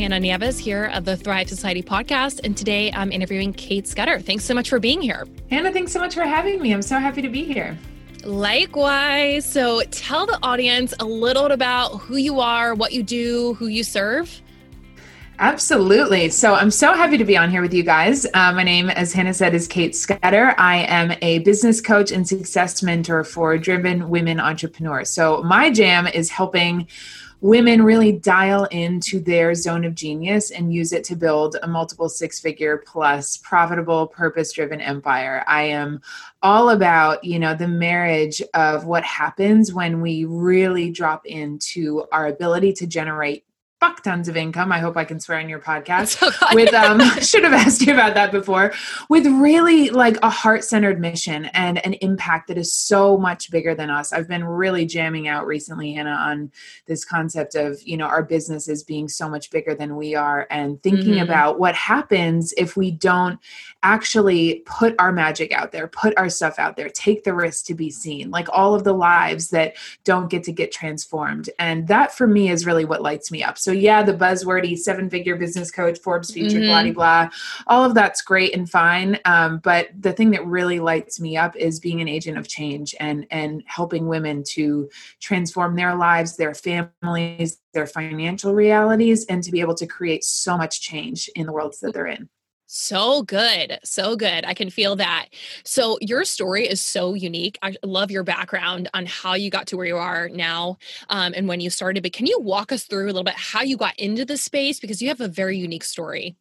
Hannah Nieves here of the Thrive Society podcast. And today I'm interviewing Kate Scudder. Thanks so much for being here. Hannah, thanks so much for having me. I'm so happy to be here. Likewise. So tell the audience a little about who you are, what you do, who you serve. Absolutely. So I'm so happy to be on here with you guys. Uh, my name, as Hannah said, is Kate Scudder. I am a business coach and success mentor for driven women entrepreneurs. So my jam is helping women really dial into their zone of genius and use it to build a multiple six figure plus profitable purpose driven empire. I am all about you know the marriage of what happens when we really drop into our ability to generate fuck tons of income. I hope I can swear on your podcast. with um should have asked you about that before. With really like a heart-centered mission and an impact that is so much bigger than us. I've been really jamming out recently, Hannah, on this concept of, you know, our businesses being so much bigger than we are and thinking mm-hmm. about what happens if we don't actually put our magic out there, put our stuff out there, take the risk to be seen, like all of the lives that don't get to get transformed. And that for me is really what lights me up. So so yeah, the buzzwordy seven figure business coach, Forbes featured, mm-hmm. blah, blah, all of that's great and fine. Um, but the thing that really lights me up is being an agent of change and and helping women to transform their lives, their families, their financial realities, and to be able to create so much change in the worlds that they're in. So good. So good. I can feel that. So, your story is so unique. I love your background on how you got to where you are now um, and when you started. But can you walk us through a little bit how you got into the space? Because you have a very unique story.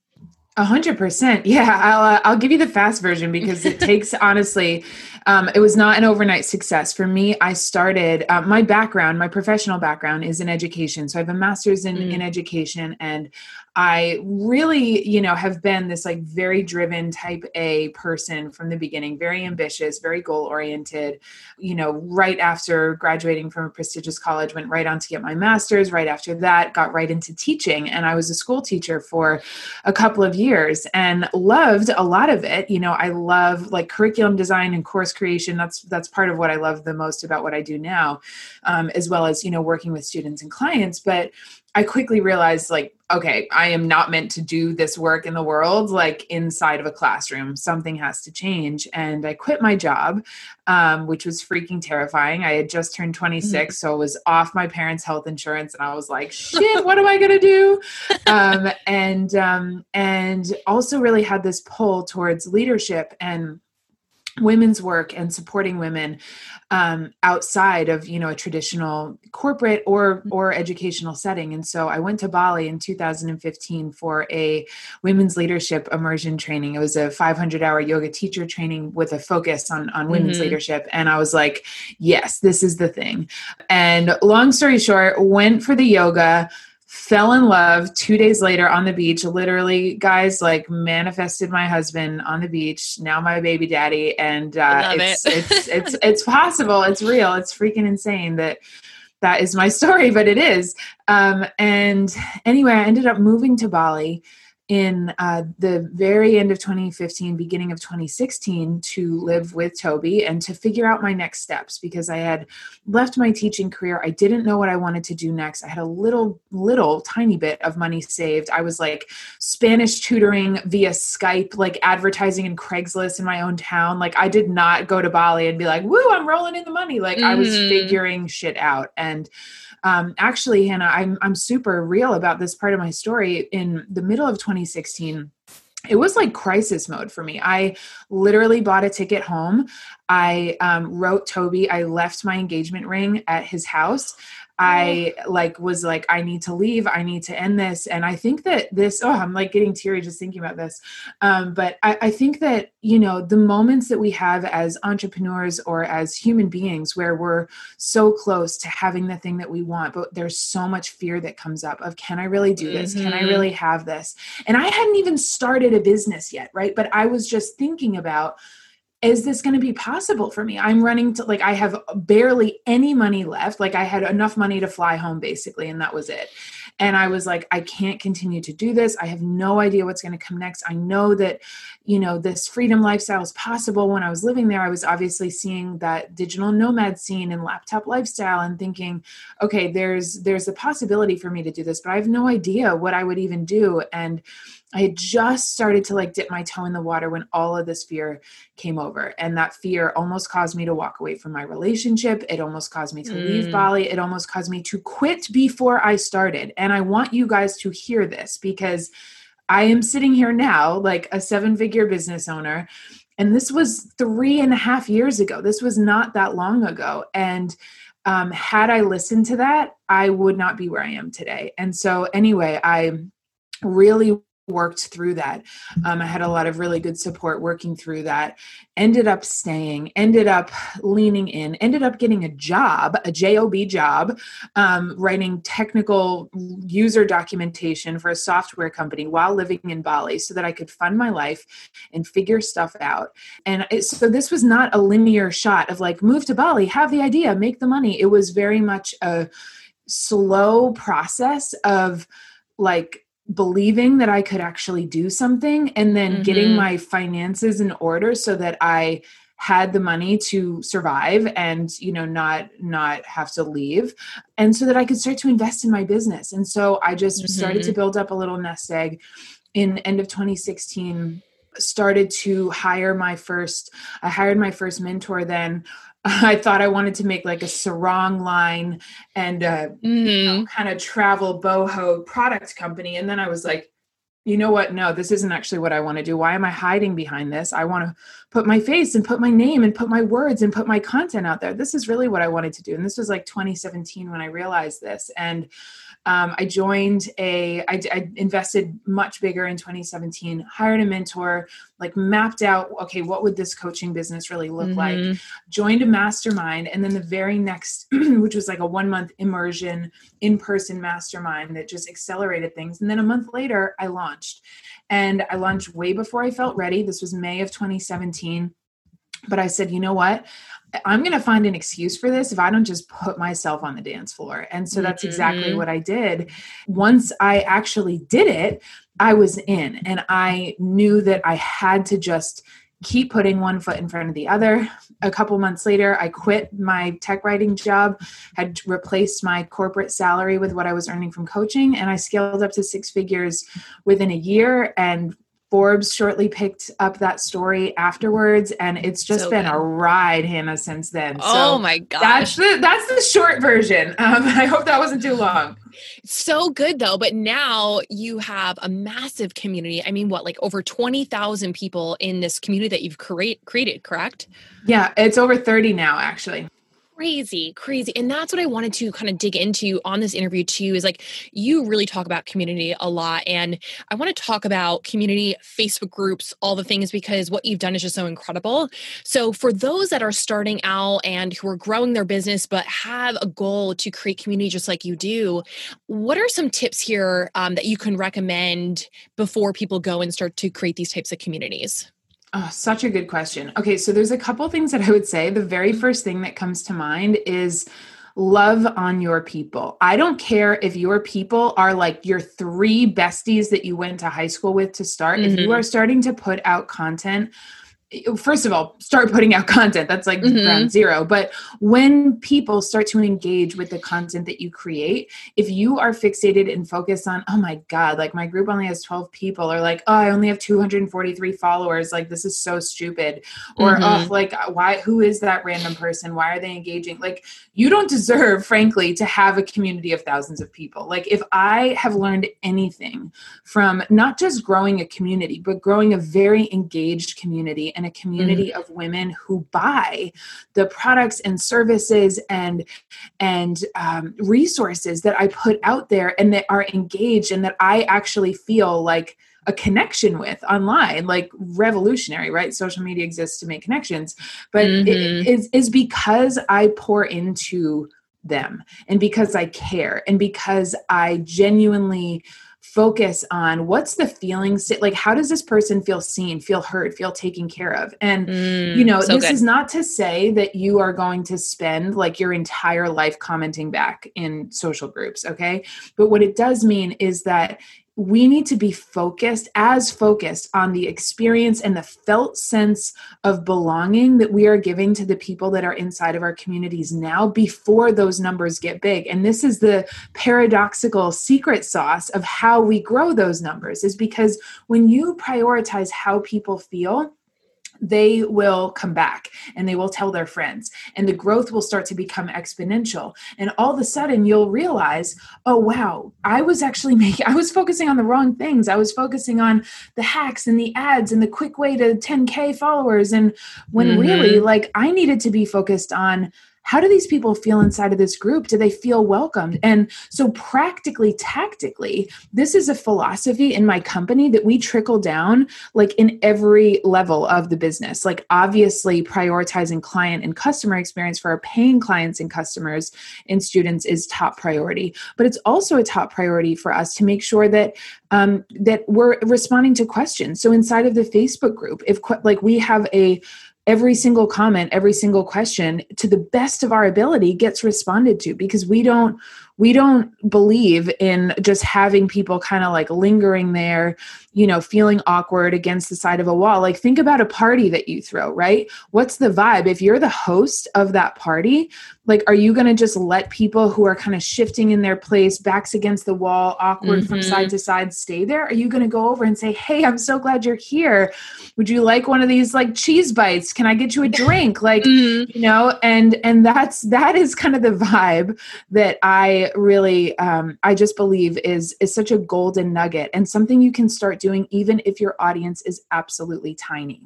A hundred percent. Yeah, I'll uh, I'll give you the fast version because it takes honestly, um, it was not an overnight success for me. I started uh, my background, my professional background is in education, so I have a master's in mm. in education, and I really, you know, have been this like very driven type A person from the beginning, very ambitious, very goal oriented. You know, right after graduating from a prestigious college, went right on to get my master's. Right after that, got right into teaching. And I was a school teacher for a couple of years and loved a lot of it. You know, I love like curriculum design and course creation. That's that's part of what I love the most about what I do now, um, as well as, you know, working with students and clients. But I quickly realized like, okay, I am not meant to do this work in the world like inside of a classroom. Something has to change. And I quit my job, um, which was freaking terrifying. I had just turned 26, mm-hmm. so I was off my parents' health insurance, and I was like, shit, what am I gonna do? Um, and um, and also really had this pull towards leadership and women's work and supporting women um, outside of you know a traditional corporate or mm-hmm. or educational setting and so i went to bali in 2015 for a women's leadership immersion training it was a 500 hour yoga teacher training with a focus on on women's mm-hmm. leadership and i was like yes this is the thing and long story short went for the yoga fell in love two days later on the beach. Literally guys like manifested my husband on the beach now my baby daddy and uh, it's, it. it's it's it's possible. It's real. It's freaking insane that that is my story but it is. Um, and anyway i ended up moving to bali in uh, the very end of 2015, beginning of 2016, to live with Toby and to figure out my next steps because I had left my teaching career. I didn't know what I wanted to do next. I had a little, little, tiny bit of money saved. I was like Spanish tutoring via Skype, like advertising in Craigslist in my own town. Like I did not go to Bali and be like, woo, I'm rolling in the money. Like mm. I was mm-hmm. figuring shit out. And um, actually, Hannah, I'm I'm super real about this part of my story. In the middle of 2016 it was like crisis mode for me. I literally bought a ticket home. I um, wrote Toby. I left my engagement ring at his house. I like was like, I need to leave. I need to end this. And I think that this, oh, I'm like getting teary just thinking about this. Um, but I, I think that, you know, the moments that we have as entrepreneurs or as human beings where we're so close to having the thing that we want, but there's so much fear that comes up of, can I really do this? Mm-hmm. Can I mm-hmm. really have this? And I hadn't even started a business yet, right? But I was just thinking about, is this going to be possible for me? I'm running to like I have barely any money left. Like I had enough money to fly home basically and that was it. and i was like i can't continue to do this i have no idea what's going to come next i know that you know this freedom lifestyle is possible when i was living there i was obviously seeing that digital nomad scene and laptop lifestyle and thinking okay there's there's a possibility for me to do this but i have no idea what i would even do and I had just started to like dip my toe in the water when all of this fear came over. And that fear almost caused me to walk away from my relationship. It almost caused me to mm. leave Bali. It almost caused me to quit before I started. And I want you guys to hear this because I am sitting here now, like a seven figure business owner. And this was three and a half years ago. This was not that long ago. And um, had I listened to that, I would not be where I am today. And so, anyway, I really worked through that. Um, I had a lot of really good support working through that. Ended up staying, ended up leaning in, ended up getting a job, a JOB job, um, writing technical user documentation for a software company while living in Bali so that I could fund my life and figure stuff out. And it, so this was not a linear shot of like, move to Bali, have the idea, make the money. It was very much a slow process of like believing that I could actually do something and then mm-hmm. getting my finances in order so that I had the money to survive and you know not not have to leave and so that I could start to invest in my business and so I just mm-hmm. started to mm-hmm. build up a little nest egg in end of 2016 started to hire my first I hired my first mentor then I thought I wanted to make like a sarong line and uh, mm-hmm. you know, mm-hmm. kind of travel boho product company. And then I was like, you know what? No, this isn't actually what I want to do. Why am I hiding behind this? I want to put my face and put my name and put my words and put my content out there. This is really what I wanted to do. And this was like 2017 when I realized this. And um, I joined a, I, I invested much bigger in 2017, hired a mentor, like mapped out, okay, what would this coaching business really look mm-hmm. like? Joined a mastermind. And then the very next, which was like a one month immersion in person mastermind that just accelerated things. And then a month later, I launched. And I launched way before I felt ready. This was May of 2017 but I said, you know what? I'm going to find an excuse for this if I don't just put myself on the dance floor. And so that's exactly mm-hmm. what I did. Once I actually did it, I was in and I knew that I had to just keep putting one foot in front of the other. A couple months later, I quit my tech writing job, had replaced my corporate salary with what I was earning from coaching, and I scaled up to six figures within a year and Forbes shortly picked up that story afterwards, and it's just so been good. a ride, Hannah, since then. Oh so my gosh, that's the that's the short version. Um, I hope that wasn't too long. So good though, but now you have a massive community. I mean, what like over twenty thousand people in this community that you've create created, correct? Yeah, it's over thirty now, actually crazy crazy. And that's what i wanted to kind of dig into on this interview too is like you really talk about community a lot and i want to talk about community facebook groups all the things because what you've done is just so incredible. So for those that are starting out and who are growing their business but have a goal to create community just like you do what are some tips here um, that you can recommend before people go and start to create these types of communities Oh, such a good question. Okay, so there's a couple things that I would say. The very first thing that comes to mind is love on your people. I don't care if your people are like your three besties that you went to high school with to start. Mm-hmm. If you mm-hmm. are starting to put out content first of all start putting out content. That's like mm-hmm. ground zero. But when people start to engage with the content that you create if you are fixated and focused on oh my god like my group only has 12 people or like oh i only have 243 followers like this is so stupid or mm-hmm. oh like why who is that random person? Why are they engaging? Like you don't deserve frankly to have a community of thousands of people. Like if i have learned anything from not just growing a community but growing a very engaged community and a community mm-hmm. of women who buy the products and services and and um, resources that I put out there and that are engaged and that I actually feel like a connection with online like revolutionary right social media exists to make connections but mm-hmm. it is is because i pour into them and because i care and because i genuinely focus on what's the feeling like how does this person feel seen feel heard feel taken care of and mm, you know so this good. is not to say that you are going to spend like your entire life commenting back in social groups okay but what it does mean is that we need to be focused, as focused on the experience and the felt sense of belonging that we are giving to the people that are inside of our communities now before those numbers get big. And this is the paradoxical secret sauce of how we grow those numbers, is because when you prioritize how people feel, they will come back and they will tell their friends and the growth will start to become exponential. And all of a sudden you'll realize oh wow i was actually making i was focusing on the wrong things. I was focusing on the hacks and the ads and the quick way to 10k followers. And when mm-hmm. really like i needed to be focused on how do these people feel inside of this group? Do they feel welcomed? And so, practically, tactically, this is a philosophy in my company that we trickle down like in every level of the business. Like, obviously, prioritizing client and customer experience for our paying clients and customers and students is top priority. But it's also a top priority for us to make sure that um, that we're responding to questions. So, inside of the Facebook group, if like we have a every single comment, every single question to the best of our ability gets responded to because we don't we don't believe in just having people kind of like lingering there, you know, feeling awkward against the side of a wall. Like, think about a party that you throw, right? What's the vibe? If you're the host of that party, like, are you going to just let people who are kind of shifting in their place, backs against the wall, awkward mm-hmm. from side to side, stay there? Are you going to go over and say, Hey, I'm so glad you're here. Would you like one of these like cheese bites? Can I get you a drink? Like, mm-hmm. you know, and, and that's, that is kind of the vibe that I really um, i just believe is is such a golden nugget and something you can start doing even if your audience is absolutely tiny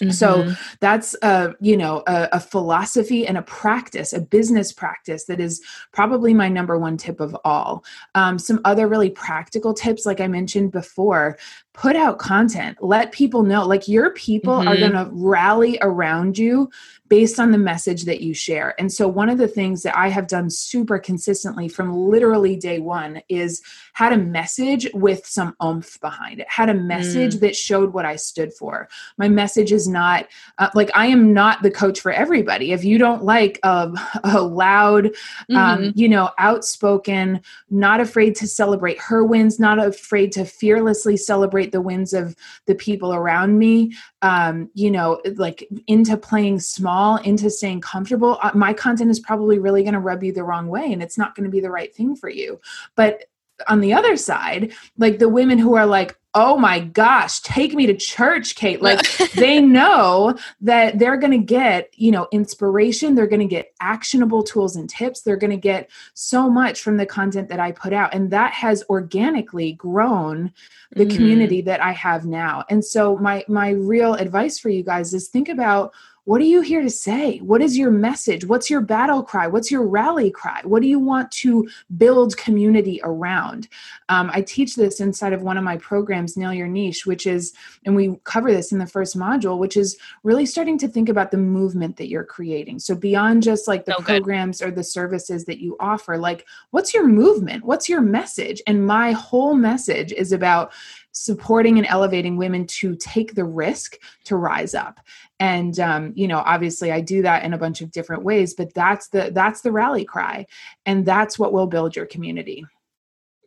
Mm-hmm. So that's a you know a, a, philosophy and a practice, a business practice that is probably my number one tip of all. Um, some other really practical tips, like I mentioned before, put out content. Let people know, like your people mm-hmm. are going to rally around you based on the message that you share. And so one of the things that I have done super consistently from literally day one is had a message with some oomph behind it. Had a message mm. that showed what I stood for. My message is not uh, like I am not the coach for everybody. If you don't like a, a loud, um, mm-hmm. um, you know, outspoken, not afraid to celebrate her wins, not afraid to fearlessly celebrate the wins of the people around me, um, you know, like into playing small, into staying comfortable, uh, my content is probably really going to rub you the wrong way and it's not going to be the right thing for you. But on the other side, like the women who are like, oh my gosh, take me to church, Kate. Like they know that they're going to get, you know, inspiration. They're going to get actionable tools and tips. They're going to get so much from the content that I put out. And that has organically grown the mm-hmm. community that I have now. And so my, my real advice for you guys is think about what are you here to say? What is your message? What's your battle cry? What's your rally cry? What do you want to build community around? Um, I teach this inside of one of my programs, Nail Your Niche, which is, and we cover this in the first module, which is really starting to think about the movement that you're creating. So beyond just like the programs or the services that you offer, like what's your movement? What's your message? And my whole message is about supporting and elevating women to take the risk to rise up. And um, you know obviously i do that in a bunch of different ways but that's the that's the rally cry. And that's what will build your community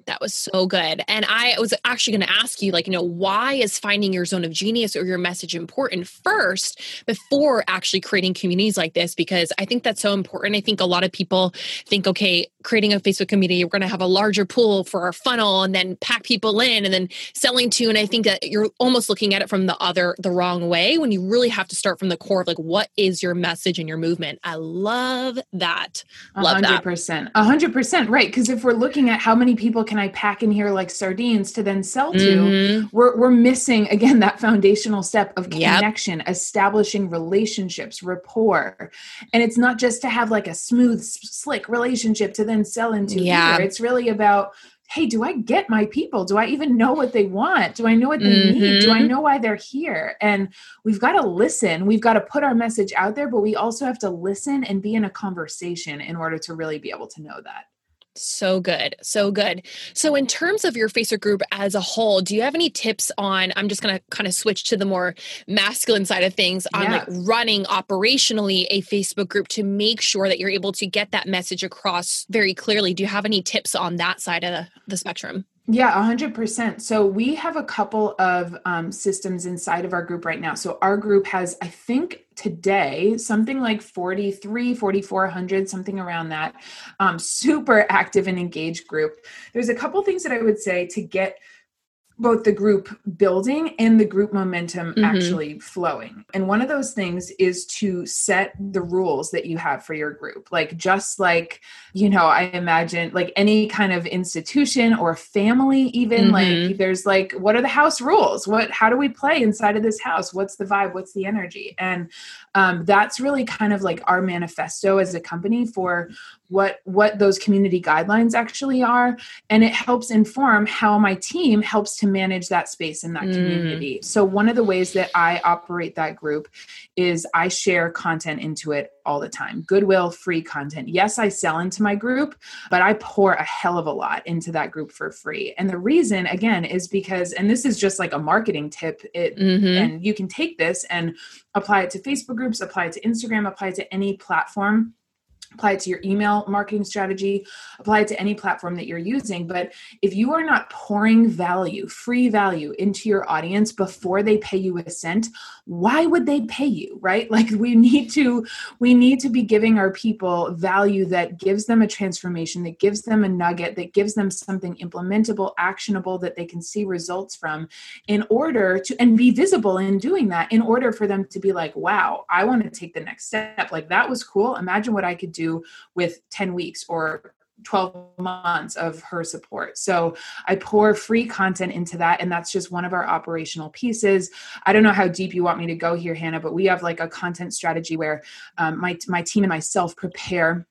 that was so good. And I was actually going to ask you, like, you know, why is finding your zone of genius or your message important first before actually creating communities like this? Because I think that's so important. I think a lot of people think, okay, creating a Facebook community, we're going to have a larger pool for our funnel and then pack people in and then selling to. And I think that you're almost looking at it from the other, the wrong way when you really have to start from the core of like, what is your message and your movement? I love that. Love 100%. That. 100%. Right. Because if we're looking at how many people can can I pack in here like sardines to then sell to? Mm-hmm. We're, we're missing again that foundational step of connection, yep. establishing relationships, rapport. And it's not just to have like a smooth, slick relationship to then sell into yeah. Either. It's really about hey, do I get my people? Do I even know what they want? Do I know what they mm-hmm. need? Do I mm-hmm. know why they're here? And we've got to listen. We've got to put our message out there, but we also have to listen and be in a conversation in order to really be able to know that. So good. So good. So, in terms of your Facebook group as a whole, do you have any tips on? I'm just going to kind of switch to the more masculine side of things on like running operationally a Facebook group to make sure that you're able to get that message across very clearly. Do you have any tips on that side of the, the spectrum? Yeah, 100%. So we have a couple of um, systems inside of our group right now. So our group has, I think today, something like 43, 4,400, something around that, um, super active and engaged group. There's a couple things that I would say to get both the group building and the group momentum mm-hmm. actually flowing. And one of those things is to set the rules that you have for your group. Like, just like, you know, I imagine like any kind of institution or family, even mm-hmm. like there's like, what are the house rules? What, how do we play inside of this house? What's the vibe? What's the energy? And um, that's really kind of like our manifesto as a company for what what those community guidelines actually are and it helps inform how my team helps to manage that space in that mm. community so one of the ways that i operate that group is i share content into it all the time. Goodwill free content. Yes i sell into my group but i pour a hell of a lot into that group for free. And the reason again is because and this is just like a marketing tip it mm-hmm. and you can take this and apply it to facebook groups apply it to instagram apply it to any platform apply it to your email marketing strategy, apply it to any platform that you're using. But if you are not pouring value, free value into your audience before they pay you a cent, why would they pay you, right? Like we need to we need to be giving our people value that gives them a transformation, that gives them a nugget, that gives them something implementable, actionable that they can see results from in order to and be visible in doing that in order for them to be like, "Wow, I want to take the next step." Like that was cool. Imagine what I could do with 10 weeks or 12 months of her support. So I pour free content into that. And that's just one of our operational pieces. I don't know how deep you want me to go here, Hannah, but we have like a content strategy where um, my, my team and myself prepare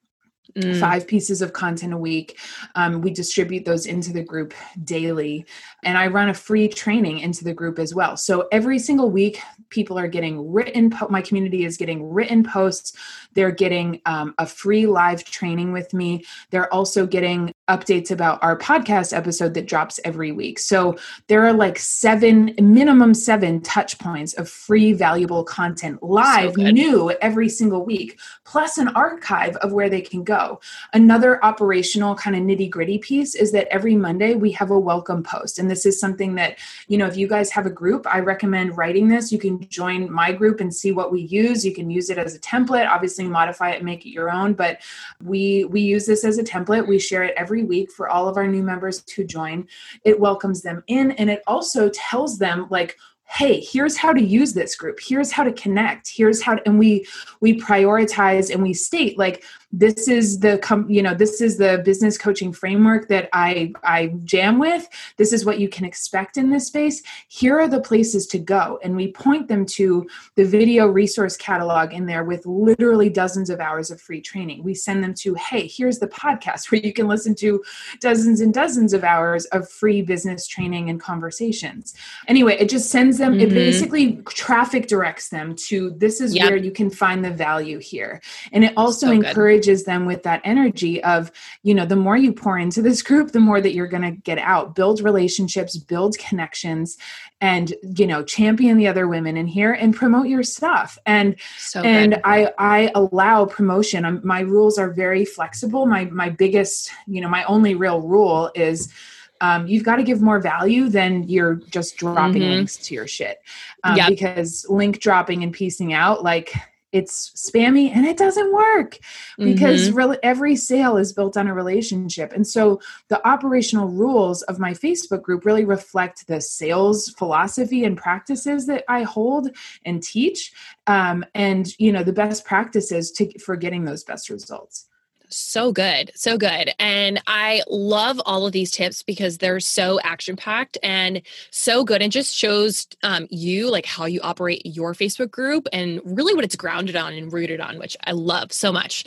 Mm. five pieces of content a week. Um, we distribute those into the group daily. And I run a free training into the group as well. So every single week, people are getting written, po- my community is getting written posts. They're getting um, a free live training with me. They're also getting updates about our podcast episode that drops every week. So there are like seven, minimum seven touch points of free, valuable content live, so new every single week, plus an archive of where they can go. Another operational kind of nitty gritty piece is that every Monday we have a welcome post. And this is something that, you know, if you guys have a group, I recommend writing this. You can join my group and see what we use. You can use it as a template, obviously modify it make it your own, but we we use this as a template. We share it every every week for all of our new members to join. It welcomes them in and it also tells them like hey here's how to use this group here's how to connect here's how to, and we we prioritize and we state like this is the com- you know this is the business coaching framework that i i jam with. This is what you can expect in this space. Here are the places to go. And we point them to the video resource catalog in there with literally dozens of hours of free training. We send them to hey here's the podcast where you can listen to dozens and dozens of hours of free business training and conversations. Anyway it just sends them mm-hmm. it basically traffic directs them to this is yep. where you can find the value here. And it also so encourages encourages them with that energy of, you know, the more you pour into this group, the more that you're going to get out, build relationships, build connections, and you know, champion the other women in here and promote your stuff. And so and I I allow promotion. I'm, my rules are very flexible. My my biggest, you know, my only real rule is. Um, you've got to give more value than you're just dropping mm-hmm. links to your shit. Um, yep. Because link dropping and piecing out, like it's spammy and it doesn't work because mm-hmm. re- every sale is built on a relationship and so the operational rules of my facebook group really reflect the sales philosophy and practices that i hold and teach um, and you know the best practices to for getting those best results so good. So good. And I love all of these tips because they're so action packed and so good and just shows um, you like how you operate your Facebook group and really what it's grounded on and rooted on, which I love so much.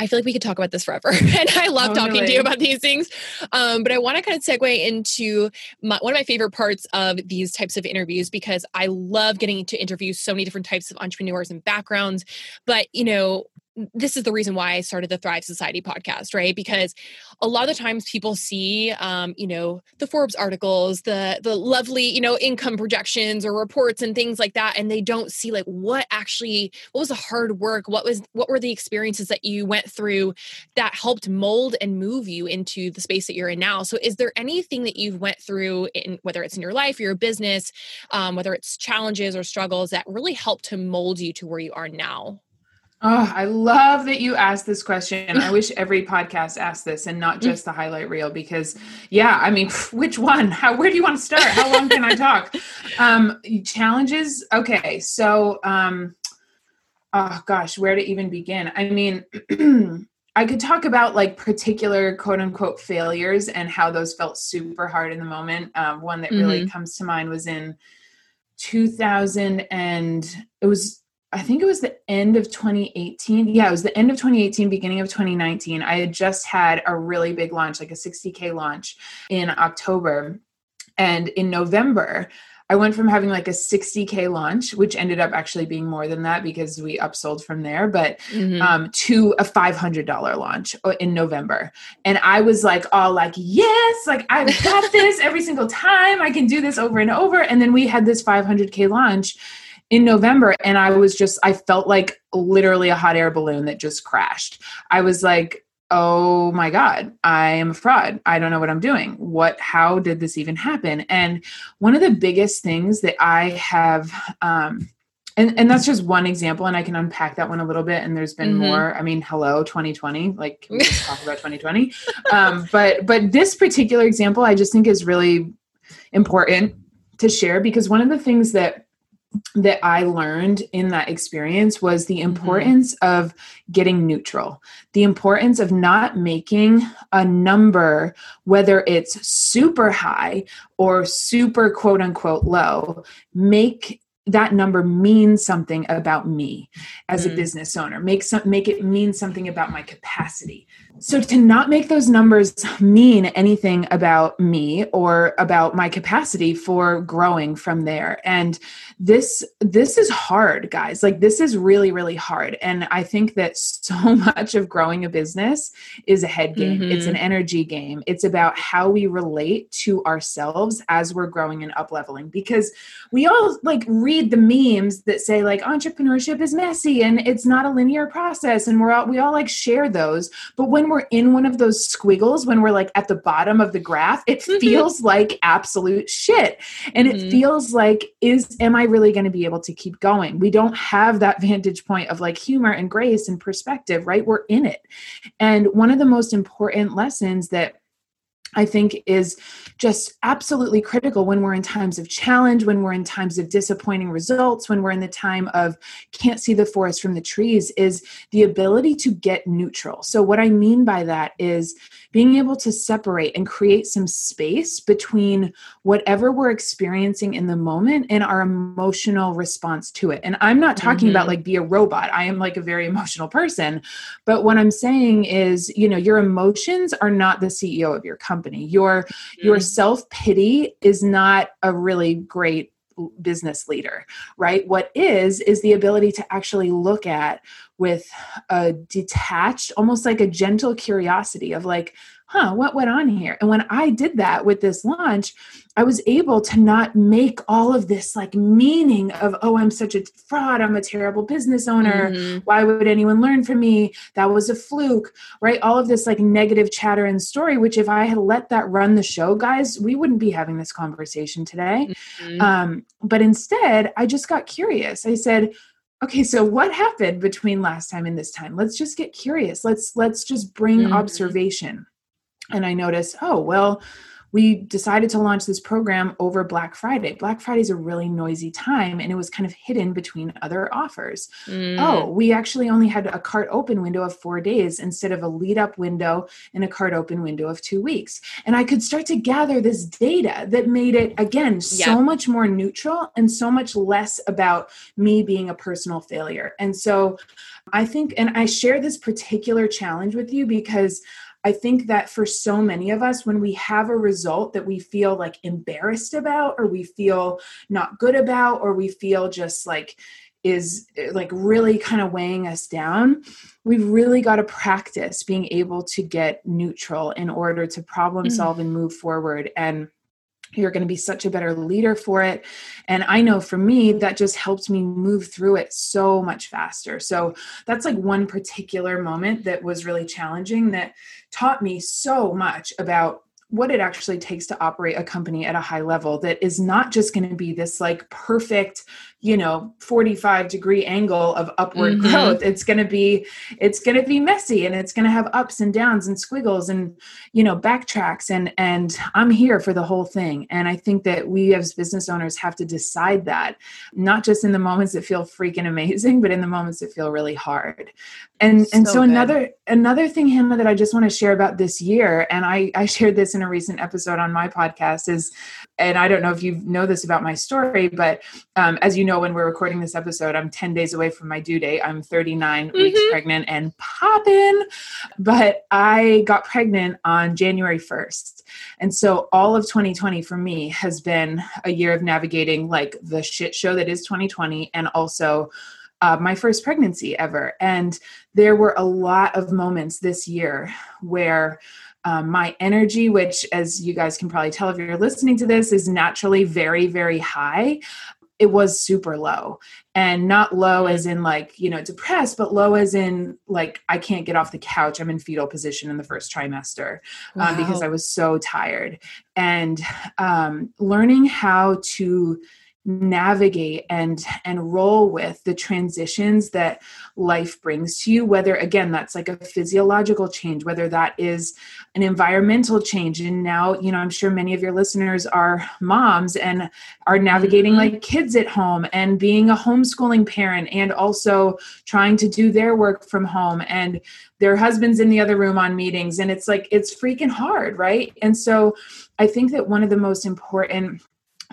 I feel like we could talk about this forever. and I love talking to you about these things. Um, but I want to kind of segue into my, one of my favorite parts of these types of interviews because I love getting to interview so many different types of entrepreneurs and backgrounds. But, you know, this is the reason why I started the Thrive Society podcast, right? Because a lot of the times people see, um, you know, the Forbes articles, the the lovely, you know, income projections or reports and things like that, and they don't see like what actually what was the hard work, what was what were the experiences that you went through that helped mold and move you into the space that you're in now. So, is there anything that you've went through in whether it's in your life, your business, um, whether it's challenges or struggles that really helped to mold you to where you are now? Oh, I love that you asked this question. I wish every podcast asked this and not just the highlight reel because yeah, I mean, which one? How where do you want to start? How long can I talk? Um challenges. Okay. So, um oh gosh, where to even begin? I mean, I could talk about like particular quote unquote failures and how those felt super hard in the moment. Um, one that really mm-hmm. comes to mind was in 2000 and it was I think it was the end of 2018. Yeah, it was the end of 2018, beginning of 2019. I had just had a really big launch, like a 60K launch in October. And in November, I went from having like a 60K launch, which ended up actually being more than that because we upsold from there, but mm-hmm. um, to a $500 launch uh, in November. And I was like, all like, yes, like I've got this every single time. I can do this over and over. And then we had this 500K launch in November and I was just I felt like literally a hot air balloon that just crashed. I was like, "Oh my god, I am a fraud. I don't know what I'm doing. What how did this even happen?" And one of the biggest things that I have um and, and that's just one example and i can unpack that one a little bit and there's been mm-hmm. more i mean hello 2020 like can we just talk about 2020 um, but but this particular example i just think is really important to share because one of the things that that I learned in that experience was the mm-hmm. importance mm-hmm. of getting neutral, the importance of not making a number, whether it's super high or super quote unquote low, make that number mean something about me as mm-hmm. a business owner make some make it mean something about my capacity so to not make those numbers mean anything about me or about my capacity for growing from there. And this this is hard guys. Like this is really really hard. And i think that so much of growing a business is a head game. Mm-hmm. it's an energy game. It's about how we relate to ourselves as we're growing and up leveling because we all like read the memes that say like entrepreneurship is messy and it's not a linear process and we're all we all like share those. But when we're in one of those squiggles, when we're like at the bottom of the graph, it mm-hmm. feels like absolute shit. And mm-hmm. it feels like, is, am I really going to be able to keep going? We don't have that vantage point of like humor and grace and perspective, right? We're in it. And one of the most important lessons that I think is just absolutely critical when we're in times of challenge, when we're in times of disappointing results, when we're in the time of can't see the forest from the trees, is the ability to get neutral. So, what I mean by that is being able to separate and create some space between whatever we're experiencing in the moment and our emotional response to it. And I'm not talking mm-hmm. about like be a robot, I am like a very emotional person. But what I'm saying is, you know, your emotions are not the CEO of your company your mm-hmm. your self-pity is not a really great business leader right? What is is the ability to actually look at with a detached almost like a gentle curiosity of like huh, what went on here? And when I did that with this launch, I was able to not make all of this like meaning of, oh, I'm such a fraud. I'm a terrible business owner. Mm-hmm. Why would anyone learn from me? That was a fluke, right? All of this like negative chatter and story, which if I had let that run the show, guys, we wouldn't be having this conversation today. Mm-hmm. Um, but instead, I just got curious. I said, okay so what happened between last time and this time let's just get curious let's let's just bring mm-hmm. observation and I noticed, oh, well, we decided to launch this program over Black Friday. Black Friday is a really noisy time and it was kind of hidden between other offers. Mm. Oh, we actually only had a cart open window of four days instead of a lead up window and a cart open window of two weeks. And I could start to gather this data that made it, again, so much more neutral and so much less about me being a personal failure. And so I think, and I share this particular challenge with you because I think that for so many of us, when we have a result that we feel like embarrassed about, or we feel not good about, or we feel just like is eh, like really kind of weighing us down we've really got to practice being able to get neutral in order to problem mm. solve mm. and move forward and you're going to be such a better leader for it. And i know for me that just helped me move through it so much faster. So that's like one particular moment that was really challenging that taught me so much about what it actually takes to operate a company at a high level that is not just going to be this like perfect you know 45 degree angle of upward mm-hmm. growth it's going to be it's going to be messy and it's going to have ups and downs and squiggles and you know backtracks and and i'm here for the whole thing and i think that we as business owners have to decide that not just in the moments that feel freaking amazing but in the moments that feel really hard and so and so good. another another thing hannah that i just want to share about this year and i i shared this in a recent episode on my podcast is and i don't know if you know this about my story but um, as you know when we're recording this episode, I'm 10 days away from my due date. I'm 39 mm-hmm. weeks pregnant and popping. But I got pregnant on January 1st. And so all of 2020 for me has been a year of navigating like the shit show that is 2020 and also uh, my first pregnancy ever. And there were a lot of moments this year where um, my energy, which, as you guys can probably tell if you're listening to this, is naturally very, very high. It was super low. And not low as in like you know depressed but low as in like i can't get off the couch. I'm in fetal position in the first trimester wow. um, because i was so tired. And um, learning how to navigate and and roll with the transitions that life brings to you whether again that's like a physiological change whether that is an environmental change. And now you know i'm sure many of your listeners are moms and are navigating mm-hmm. like kids at home and being a homeschooling parent and also trying to do their work from home and their husbands in the other room on meetings. And it's like it's freaking hard right? And so i think that one of the most important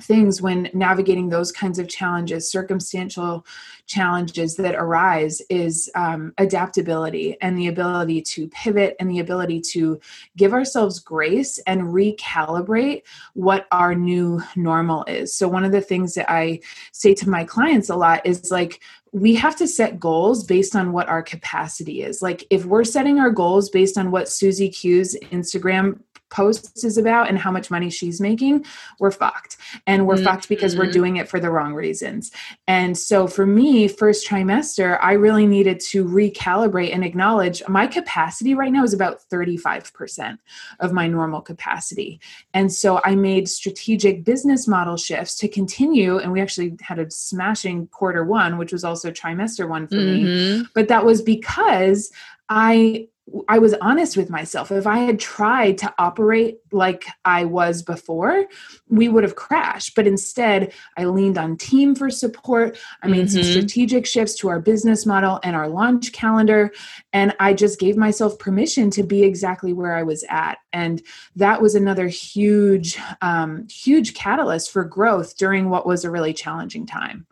things when navigating those kinds of challenges, circumstantial challenges that arise, is um, adaptability and the ability to pivot and the ability to give ourselves grace and recalibrate what our new normal is. So, one of the things that I say to my clients a lot is like, we have to set goals based on what our capacity is. Like, if we're setting our goals based on what Susie Q's Instagram posts is about and how much money she's making, we're fucked. And we're mm-hmm. fucked because we're mm-hmm. doing it for the wrong reasons. And so for me, first trimester, I really needed to recalibrate and acknowledge my capacity right now is about 35% of my normal capacity. And so I made strategic business model shifts to continue. And we actually had a smashing quarter one, which was also trimester one for mm-hmm. me. But that was because I I was honest with myself. If I had tried to operate like I was before, we would have crashed. But instead, I leaned on team for support. I made mm-hmm. some strategic shifts to our business model and our launch calendar. And I just gave myself permission to be exactly where I was at. And that was another huge, um, huge catalyst for growth during what was a really challenging time.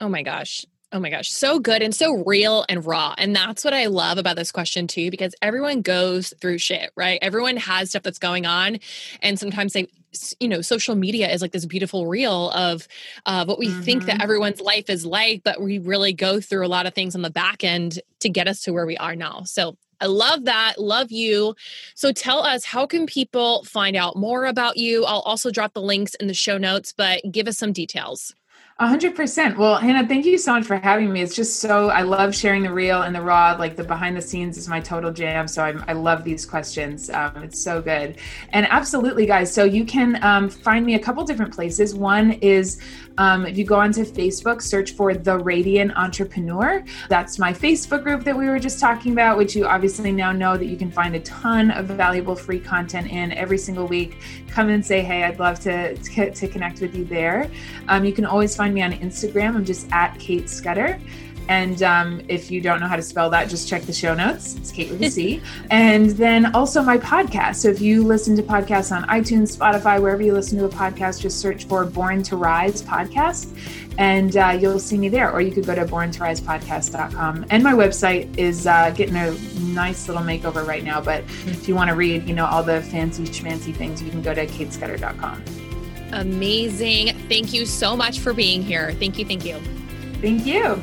Oh my gosh. Oh my gosh, so good and so real and raw. And that's what I love about this question too, because everyone goes through shit, right? Everyone has stuff that's going on. And sometimes they, you know, social media is like this beautiful reel of uh, what we mm-hmm. think that mm-hmm. everyone's life is like, but we really go through a lot of things on the back end to get us to where we are now. So I love that. Love you. So tell us, how can people find out more about you? I'll also drop the links in the show notes, but give us some details. A hundred percent. Well, Hannah, thank you so much for having me. It's just so I love sharing the real and the raw. Like the behind the scenes is my total jam. So I'm, i love these questions. Um, it's so good. And absolutely, guys. So you can um, find me a couple different places. One is um, if you go onto Facebook, search for the Radiant Entrepreneur. That's my Facebook group that we were just talking about, which you obviously now know that you can find a ton of valuable free content in every single week. Come and say, hey, I'd love to to, to connect with you there. Um, you can always find me on Instagram. I'm just at Kate Scudder. And um, if you don't know how to spell that, just check the show notes. It's Kate with a C. and then also my podcast. So if you listen to podcasts on iTunes, Spotify, wherever you listen to a podcast, just search for Born to Rise podcast and uh, you'll see me there. Or you could go to borntorisepodcast.com. And my website is uh, getting a nice little makeover right now. But if you want to read, you know, all the fancy schmancy things, you can go to katescudder.com. Amazing. Thank you so much for being here. Thank you. Thank you. Thank you.